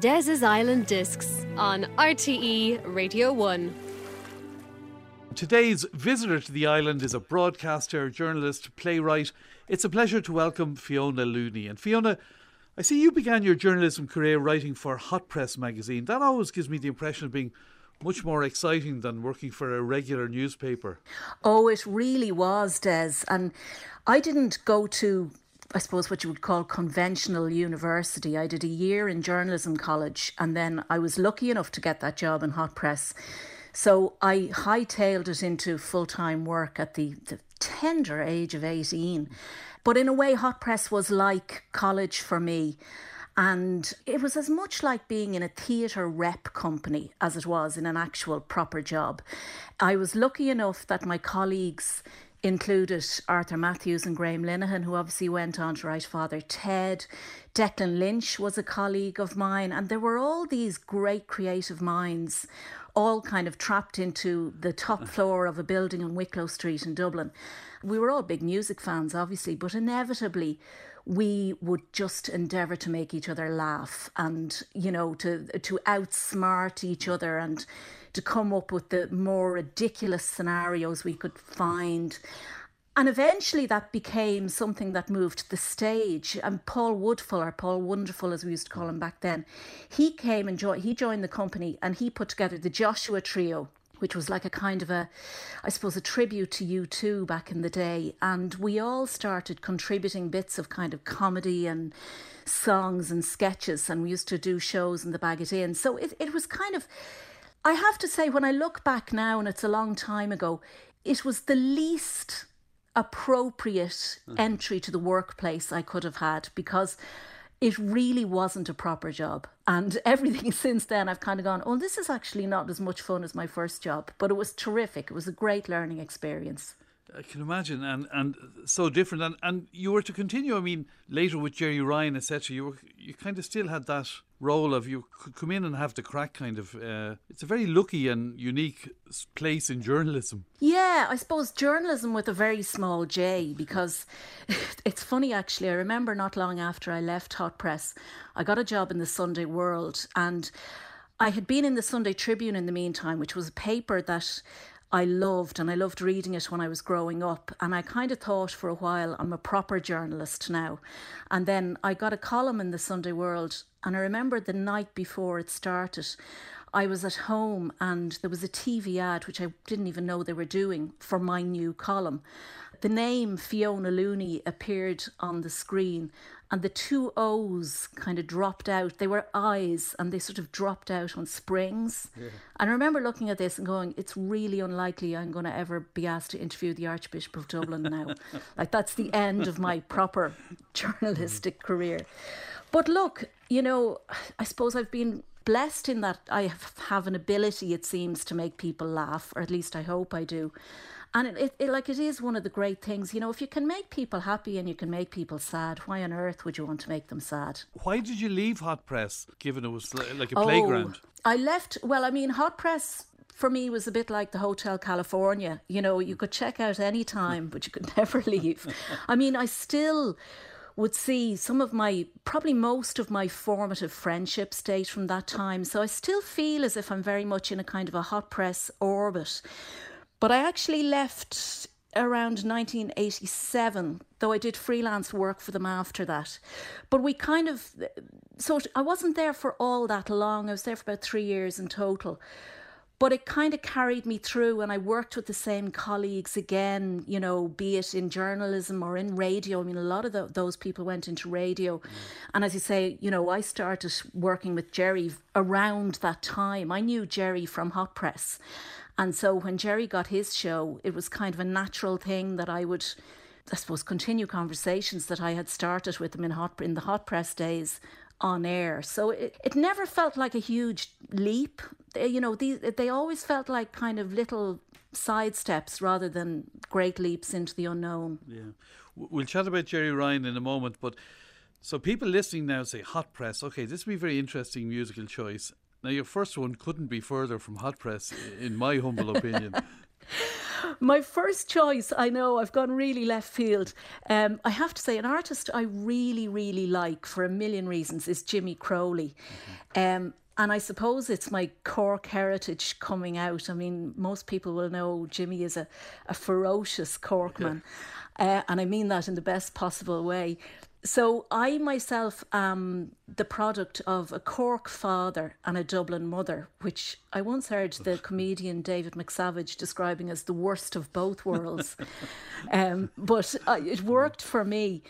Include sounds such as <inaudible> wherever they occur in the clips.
Des's Island Discs on RTE Radio 1. Today's visitor to the island is a broadcaster, journalist, playwright. It's a pleasure to welcome Fiona Looney. And Fiona, I see you began your journalism career writing for Hot Press magazine. That always gives me the impression of being much more exciting than working for a regular newspaper. Oh, it really was, Des. And I didn't go to I suppose what you would call conventional university. I did a year in journalism college and then I was lucky enough to get that job in hot press. So I hightailed it into full time work at the, the tender age of 18. But in a way, hot press was like college for me. And it was as much like being in a theatre rep company as it was in an actual proper job. I was lucky enough that my colleagues included Arthur Matthews and Graham Linehan, who obviously went on to write Father Ted. Declan Lynch was a colleague of mine, and there were all these great creative minds, all kind of trapped into the top <laughs> floor of a building on Wicklow Street in Dublin. We were all big music fans, obviously, but inevitably we would just endeavour to make each other laugh and, you know, to to outsmart each other and to come up with the more ridiculous scenarios we could find. And eventually that became something that moved the stage. And Paul Woodfull, or Paul Wonderful as we used to call him back then, he came and jo- he joined the company and he put together the Joshua Trio, which was like a kind of a, I suppose, a tribute to U2 back in the day. And we all started contributing bits of kind of comedy and songs and sketches. And we used to do shows in the Baggot Inn. So it, it was kind of, I have to say, when I look back now, and it's a long time ago, it was the least appropriate mm-hmm. entry to the workplace I could have had because it really wasn't a proper job. And <laughs> everything since then, I've kind of gone, oh, this is actually not as much fun as my first job, but it was terrific. It was a great learning experience. I can imagine, and and so different, and and you were to continue. I mean, later with Gerry Ryan, etc. You were you kind of still had that role of you could come in and have the crack. Kind of, uh, it's a very lucky and unique place in journalism. Yeah, I suppose journalism with a very small J, because <laughs> it's funny actually. I remember not long after I left Hot Press, I got a job in the Sunday World, and I had been in the Sunday Tribune in the meantime, which was a paper that I loved, and I loved reading it when I was growing up. And I kind of thought for a while, I'm a proper journalist now. And then I got a column in the Sunday World, and I remember the night before it started, I was at home and there was a TV ad, which I didn't even know they were doing, for my new column. The name Fiona Looney appeared on the screen, and the two O's kind of dropped out. They were eyes and they sort of dropped out on springs. Yeah. And I remember looking at this and going, it's really unlikely I'm going to ever be asked to interview the Archbishop of Dublin now. <laughs> like, that's the end of my proper <laughs> journalistic career. But look, you know, I suppose I've been blessed in that I have an ability, it seems, to make people laugh, or at least I hope I do. And it, it, it, like it is one of the great things, you know, if you can make people happy and you can make people sad, why on earth would you want to make them sad? Why did you leave Hot Press, given it was like a oh, playground? I left, well, I mean, Hot Press for me was a bit like the Hotel California. You know, you could check out any time, but you could <laughs> never leave. I mean, I still would see some of my, probably most of my formative friendships date from that time. So I still feel as if I'm very much in a kind of a hot press orbit. But I actually left around 1987, though I did freelance work for them after that. But we kind of, so I wasn't there for all that long. I was there for about three years in total. But it kind of carried me through, and I worked with the same colleagues again, you know, be it in journalism or in radio. I mean, a lot of the, those people went into radio. Mm. And as you say, you know, I started working with Gerry around that time. I knew Gerry from Hot Press. And so when Gerry got his show, it was kind of a natural thing that I would, I suppose, continue conversations that I had started with him in hot in the hot press days on air. So it, it never felt like a huge leap. They, you know, these, they always felt like kind of little sidesteps rather than great leaps into the unknown. Yeah. We'll chat about Gerry Ryan in a moment, but so people listening now say hot press. Okay, this would be a very interesting musical choice. Now, your first one couldn't be further from hot press, in my humble <laughs> opinion. My first choice, I know I've gone really left field. Um, I have to say, an artist I really, really like for a million reasons is Jimmy Crowley. Mm-hmm. Um, and I suppose it's my Cork heritage coming out. I mean, most people will know Jimmy is a, a ferocious Corkman. Uh, and I mean that in the best possible way. So I myself am the product of a Cork father and a Dublin mother, which I once heard the comedian David McSavage describing as the worst of both worlds. <laughs> um, but uh, it worked for me.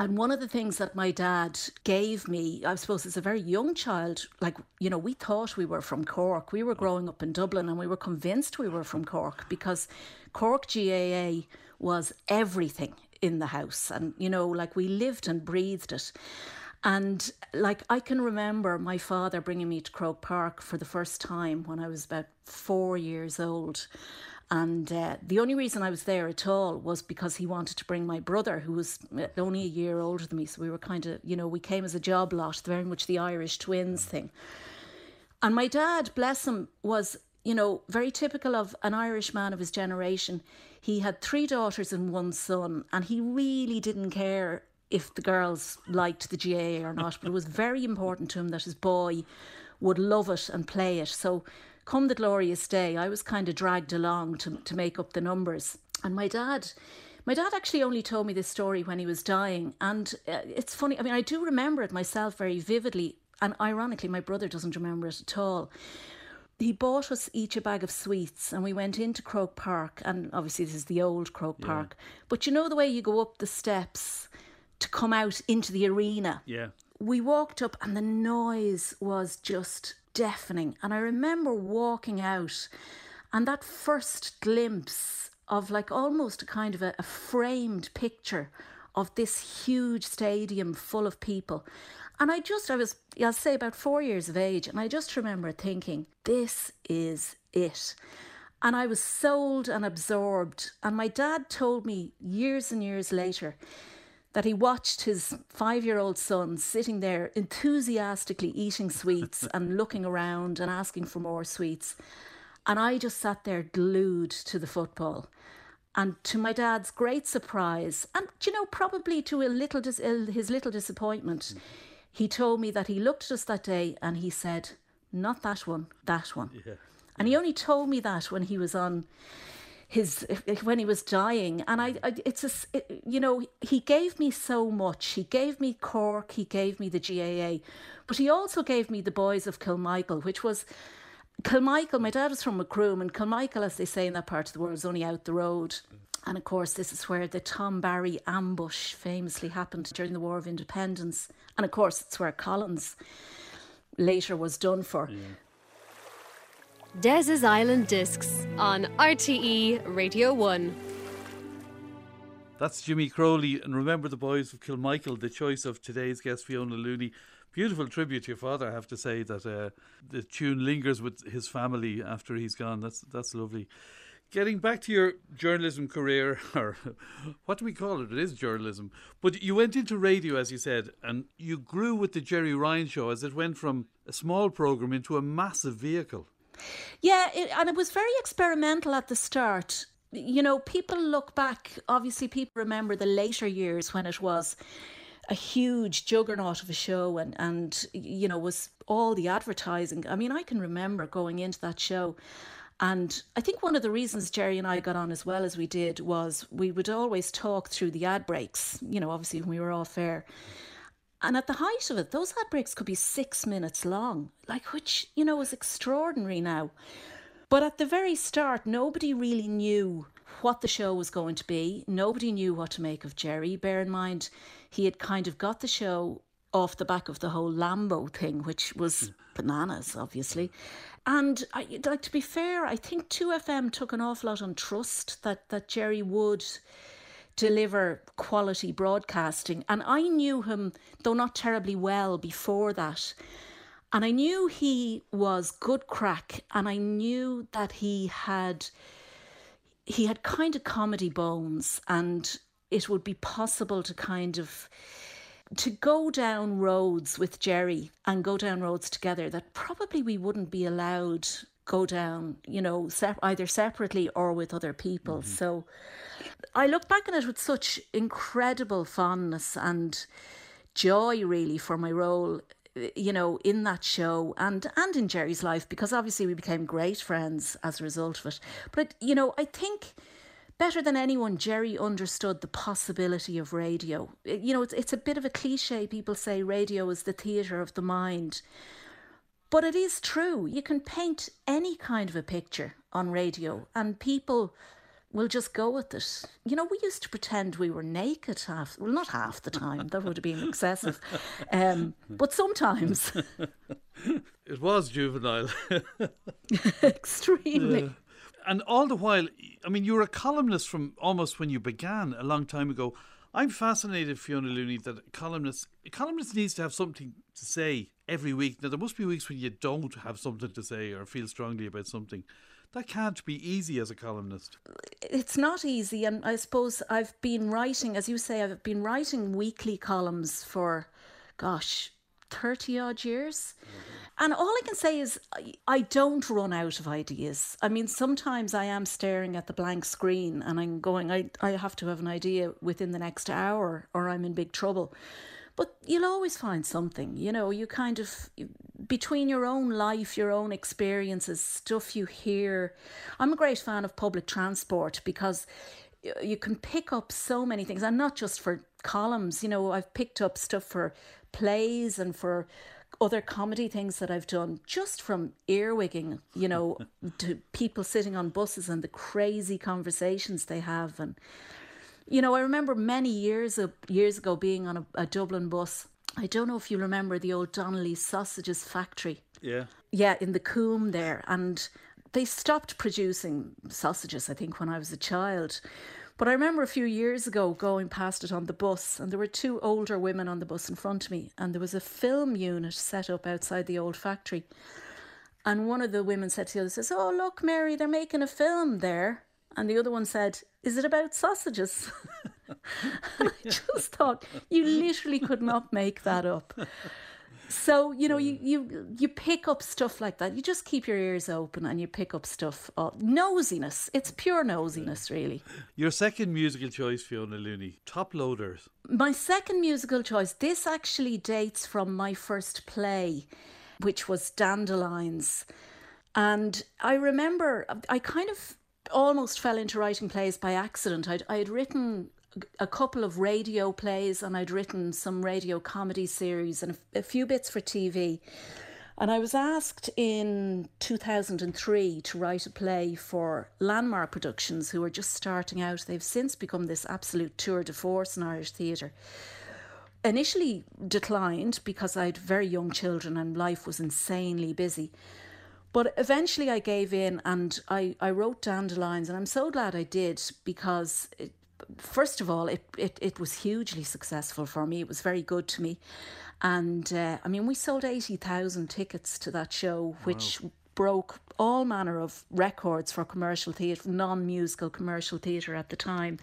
And one of the things that my dad gave me, I suppose as a very young child, like, you know, we thought we were from Cork. We were growing up in Dublin and we were convinced we were from Cork because Cork GAA was everything in the house. And, you know, like we lived and breathed it. And like I can remember my father bringing me to Croke Park for the first time when I was about four years old. And uh, the only reason I was there at all was because he wanted to bring my brother, who was uh, only a year older than me. So we were kind of, you know, we came as a job lot, very much the Irish twins thing. And my dad, bless him, was, you know, very typical of an Irish man of his generation. He had three daughters and one son, and he really didn't care if the girls liked the GAA or not, but it was very important to him that his boy would love it and play it. So come the glorious day, I was kind of dragged along to, to make up the numbers. And my dad, my dad actually only told me this story when he was dying. And uh, it's funny, I mean, I do remember it myself very vividly. And ironically, my brother doesn't remember it at all. He bought us each a bag of sweets and we went into Croke Park. And obviously, this is the old Croke yeah. Park. But you know the way you go up the steps to come out into the arena? Yeah. We walked up and the noise was just deafening. And I remember walking out and that first glimpse of like almost a kind of a, a framed picture of this huge stadium full of people. And I just, I was, I'll say about four years of age, and I just remember thinking, this is it. And I was sold and absorbed. And my dad told me years and years later that he watched his five year old son sitting there enthusiastically eating sweets <laughs> and looking around and asking for more sweets. And I just sat there glued to the football. And to my dad's great surprise, and you know, probably to a little dis- uh, his little disappointment, hmm. he told me that he looked at us that day and he said, "Not that one, that one." Yeah. And he only told me that when he was on his when he was dying and I, I it's a it, you know he gave me so much he gave me Cork he gave me the GAA but he also gave me the boys of Kilmichael which was Kilmichael my dad was from Macroom and Kilmichael as they say in that part of the world is only out the road and of course this is where the Tom Barry ambush famously happened during the War of Independence and of course it's where Collins later was done for yeah. Des's Island Discs on RTE Radio 1. That's Jimmy Crowley, and remember the boys of Kilmichael, the choice of today's guest, Fiona Looney. Beautiful tribute to your father, I have to say, that uh, the tune lingers with his family after he's gone. That's, that's lovely. Getting back to your journalism career, <laughs> or what do we call it? It is journalism. But you went into radio, as you said, and you grew with the Gerry Ryan show as it went from a small programme into a massive vehicle. Yeah, it, and it was very experimental at the start. You know, people look back, obviously, people remember the later years when it was a huge juggernaut of a show and, and you know, was all the advertising. I mean, I can remember going into that show. And I think one of the reasons gerry and I got on as well as we did was we would always talk through the ad breaks, you know, obviously when we were off air. And at the height of it, those ad breaks could be six minutes long, like which, you know, was extraordinary now. But at the very start, nobody really knew what the show was going to be. Nobody knew what to make of Gerry. Bear in mind, he had kind of got the show off the back of the whole Lambo thing, which was hmm. bananas, obviously. And I, like to be fair, I think 2FM took an awful lot on trust that, that Gerry would deliver quality broadcasting. And I knew him, though not terribly well, before that. And I knew he was good crack, and I knew that he had he had kind of comedy bones, and it would be possible to kind of to go down roads with Gerry and go down roads together that probably we wouldn't be allowed go down, you know, sep- either separately or with other people. Mm-hmm. So I look back on it with such incredible fondness and joy, really, for my role you know in that show and and in Gerry's life because obviously we became great friends as a result of it. But you know I think better than anyone Gerry understood the possibility of radio. You know it's it's a bit of a cliche people say radio is the theater of the mind. But it is true. You can paint any kind of a picture on radio, and people will just go with it. You know, we used to pretend we were naked half, well, not half the time, that would have been excessive, um, but sometimes. <laughs> it was juvenile. <laughs> Extremely. Yeah. And all the while, I mean, you were a columnist from almost when you began a long time ago. I'm fascinated, Fiona Looney, that a columnist, a columnist needs to have something to say every week. Now, there must be weeks when you don't have something to say or feel strongly about something. That can't be easy as a columnist. It's not easy. And I suppose I've been writing, as you say, I've been writing weekly columns for, gosh, 30 odd years. Mm-hmm. And all I can say is I don't run out of ideas. I mean, sometimes I am staring at the blank screen and I'm going, I, I have to have an idea within the next hour or I'm in big trouble. But you'll always find something, you know, you kind of, between your own life, your own experiences, stuff you hear. I'm a great fan of public transport because you can pick up so many things, and not just for columns. You know, I've picked up stuff for plays and for other comedy things that I've done just from earwigging, you know, <laughs> to people sitting on buses and the crazy conversations they have and you know, I remember many years of, years ago being on a, a Dublin bus. I don't know if you remember the old Donnelly sausages factory. Yeah. Yeah, in the Coombe there. And they stopped producing sausages, I think, when I was a child. But I remember a few years ago going past it on the bus, and there were two older women on the bus in front of me, and there was a film unit set up outside the old factory. And one of the women said to the other, says, Oh, look, Mary, they're making a film there. And the other one said, Is it about sausages? <laughs> and I <laughs> just thought, you literally could not make that up. So you know, you you you pick up stuff like that. You just keep your ears open and you pick up stuff. Uh, nosiness. It's pure nosiness, really. Your second musical choice, Fiona Looney, Toploaders. My second musical choice. This actually dates from my first play, which was Dandelions, and I remember I kind of almost fell into writing plays by accident. I'd, I had written a couple of radio plays and I'd written some radio comedy series and a, a few bits for TV. And I was asked in 2003 to write a play for Landmark Productions, who are just starting out. They've since become this absolute tour de force in Irish theatre. Initially declined because I had very young children and life was insanely busy. But eventually I gave in and I, I wrote Dandelions, and I'm so glad I did because, it, first of all, it, it, it was hugely successful for me. It was very good to me. And uh, I mean, we sold 80,000 tickets to that show, which wow. broke all manner of records for commercial theatre, non musical commercial theatre at the time.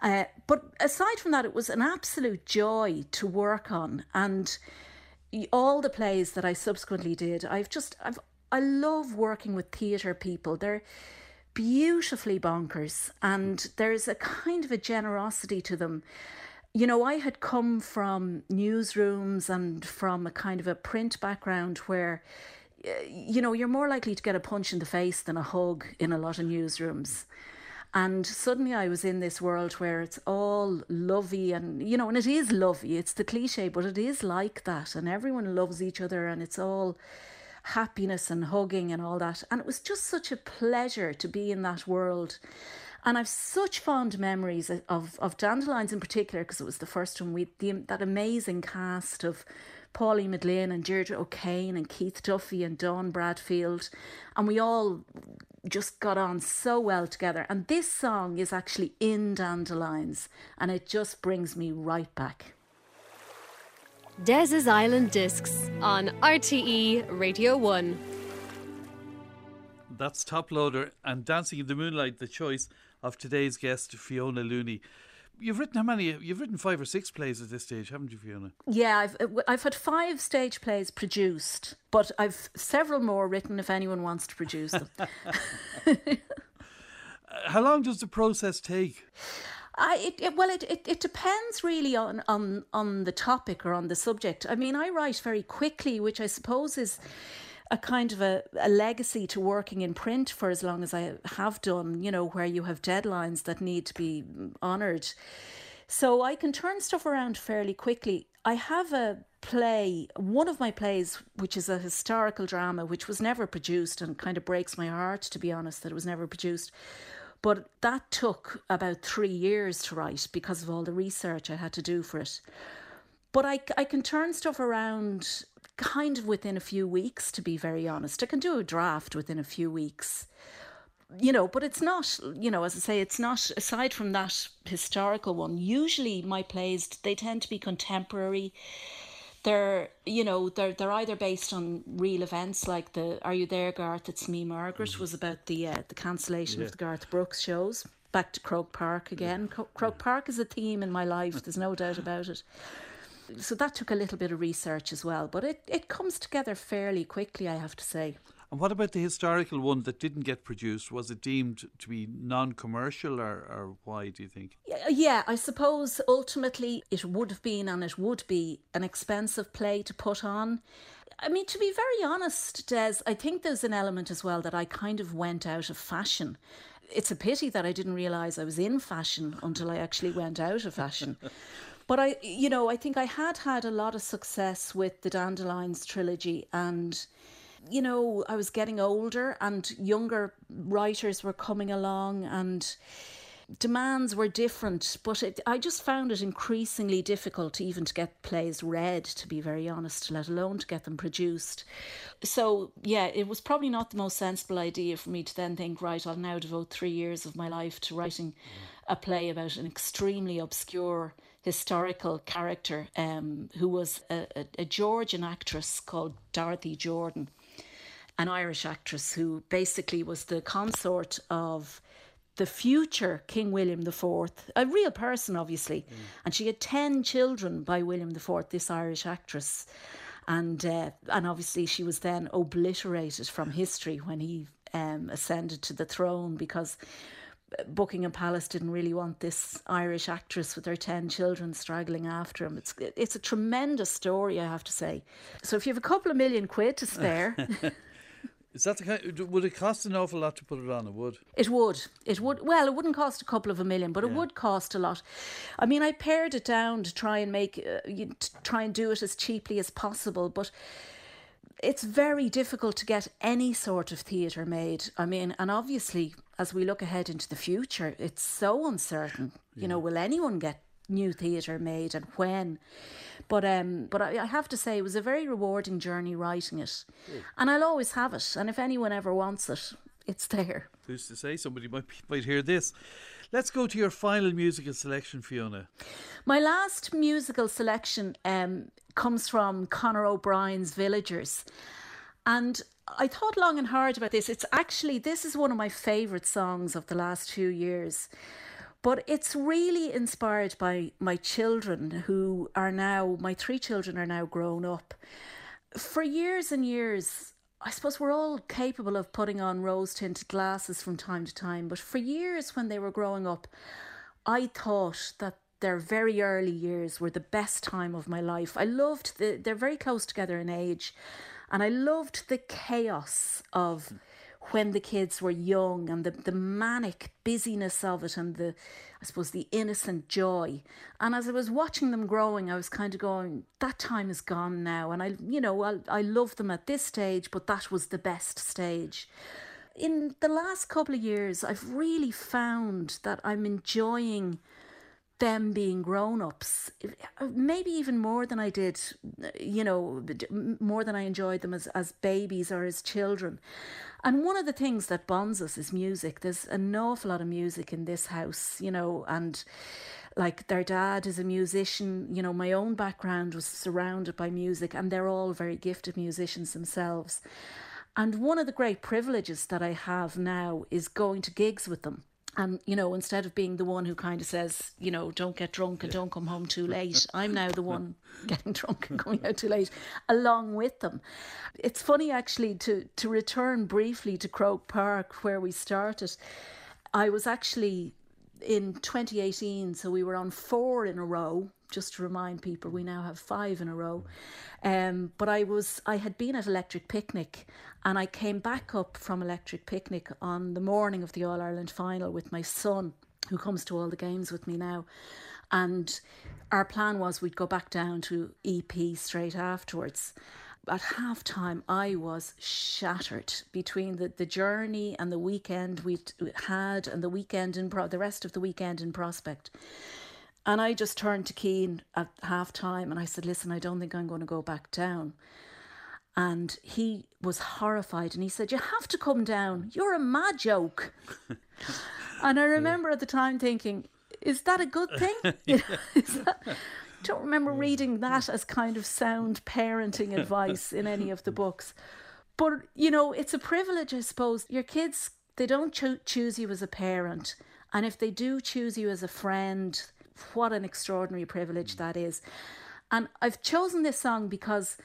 Uh, but aside from that, it was an absolute joy to work on. And all the plays that I subsequently did, I've just, I've I love working with theatre people. They're beautifully bonkers and there's a kind of a generosity to them. You know, I had come from newsrooms and from a kind of a print background where eh, you know, you're more likely to get a punch in the face than a hug in a lot of newsrooms. And suddenly I was in this world where it's all lovey and, you know, and it is lovey. It's the cliche, but it is like that. And everyone loves each other and it's all happiness and hugging and all that. And it was just such a pleasure to be in that world. And I've such fond memories of, of Dandelions in particular, because it was the first one with the, that amazing cast of Pauline McLynn and Deirdre O'Kane and Keith Duffy and Dawn Bradfield. And we all just got on so well together. And this song is actually in Dandelions, and it just brings me right back. Des's Island Discs on RTE Radio 1. That's Toploader and Dancing in the Moonlight, the choice of today's guest, Fiona Looney. You've written how many? You've written five or six plays at this stage, haven't you, Fiona? Yeah, I've uh, I've had five stage plays produced, but I've several more written if anyone wants to produce them. <laughs> Uh, how long does the process take? I, it, it, well, it, it, it depends really on, on, on the topic or on the subject. I mean, I write very quickly, which I suppose is a kind of a, a legacy to working in print for as long as I have done, you know, where you have deadlines that need to be honoured. So I can turn stuff around fairly quickly. I have a play, one of my plays, which is a historical drama, which was never produced and kind of breaks my heart, to be honest, that it was never produced. But that took about three years to write because of all the research I had to do for it. But I, I can turn stuff around kind of within a few weeks, to be very honest. I can do a draft within a few weeks. You know, but it's not, you know, as I say, it's not, aside from that historical one, usually my plays, they tend to be contemporary. They're, you know, they're they're either based on real events like the Are You There, Garth? It's Me, Margaret mm-hmm. was about the uh, the cancellation yeah. of the Garth Brooks shows. Back to Croke Park again. Yeah. Croke Park is a theme in my life. There's no doubt about it so that took a little bit of research as well, but it, it comes together fairly quickly, I have to say. And what about the historical one that didn't get produced? Was it deemed to be non commercial or, or why do you think? Uh, yeah, I suppose ultimately it would have been and it would be an expensive play to put on. I mean, to be very honest, Des, I think there's an element as well that I kind of went out of fashion. It's a pity that I didn't realise I was in fashion until I actually went out of fashion. <laughs> But I, you know, I think I had had a lot of success with the Dandelions trilogy and you know, I was getting older and younger writers were coming along and demands were different, but it, I just found it increasingly difficult even to get plays read, to be very honest, let alone to get them produced. So, yeah, it was probably not the most sensible idea for me to then think, right, I'll now devote three years of my life to writing a play about an extremely obscure historical character um, who was a, a, a Georgian actress called Dorothy Jordan, an Irish actress who basically was the consort of the future King William IV, a real person, obviously. Mm. And she had 10 children by William IV, this Irish actress. And, uh, and obviously, she was then obliterated from history when he um, ascended to the throne because Buckingham Palace didn't really want this Irish actress with her 10 children straggling after him. It's, it's a tremendous story, I have to say. So if you have a couple of million quid to spare. <laughs> Is that the kind? Would it cost an awful lot to put it on? It would. It would. It would. Well, it wouldn't cost a couple of a million, but it would cost a lot. I mean, I pared it down to try and make, uh, to try and do it as cheaply as possible, but it's very difficult to get any sort of theatre made. I mean, and obviously, as we look ahead into the future, it's so uncertain. Yeah. You know, will anyone get new theatre made and when? But um, but I, I, have to say, it was a very rewarding journey writing it, and I'll always have it. And if anyone ever wants it, it's there. Who's to say? Somebody might might hear this. Let's go to your final musical selection, Fiona. My last musical selection um, comes from Conor O'Brien's Villagers. And I thought long and hard about this. It's actually, this is one of my favourite songs of the last few years. But it's really inspired by my children who are now, my three children are now grown up. For years and years, I suppose we're all capable of putting on rose tinted glasses from time to time, but for years when they were growing up, I thought that their very early years were the best time of my life. I loved the, they're very close together in age, and I loved the chaos of when the kids were young and the, the manic busyness of it and the I suppose the innocent joy. And as I was watching them growing, I was kind of going, that time is gone now. And I you know, I I love them at this stage, but that was the best stage. In the last couple of years, I've really found that I'm enjoying them being grown ups, uh, maybe even more than I did, uh, you know, more than I enjoyed them as, as babies or as children. And one of the things that bonds us is music. There's an awful lot of music in this house, you know, and like their dad is a musician. You know, my own background was surrounded by music, and they're all very gifted musicians themselves. And one of the great privileges that I have now is going to gigs with them and you know instead of being the one who kind of says you know don't get drunk and don't come home too <laughs> late i'm now the one getting <laughs> drunk and going out too late along with them. It's funny actually to to return briefly to croke park where we started. I was actually in 2018 so we were on four in a row just to remind people we now have five in a row um, but i was i had been at electric picnic and I came back up from Electric Picnic on the morning of the All Ireland final with my son, who comes to all the games with me now. And our plan was we'd go back down to EP straight afterwards. At half time, I was shattered between the, the journey and the weekend we'd had and the weekend in pro- the rest of the weekend in prospect. And I just turned to Cian at half time and I said, Listen, I don't think I'm going to go back down. And he was horrified and he said, You have to come down. You're a mad joke. <laughs> and I remember at the time thinking, Is that a good thing? <laughs> That, don't remember reading that as kind of sound parenting <laughs> advice in any of the books. But, you know, it's a privilege, I suppose. Your kids, they don't cho- choose you as a parent. And if they do choose you as a friend, what an extraordinary privilege mm. that is. And I've chosen this song because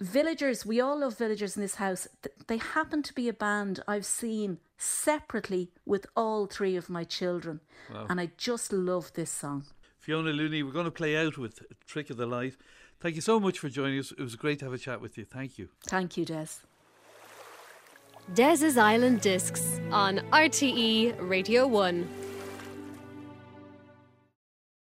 Villagers, we all love Villagers in this house. They happen to be a band I've seen separately with all three of my children. Wow. And I just love this song. Fiona Looney, we're going to play out with Trick of the Light. Thank you so much for joining us. It was great to have a chat with you. Thank you. Thank you, Des. Des's Island Discs on RTE Radio 1.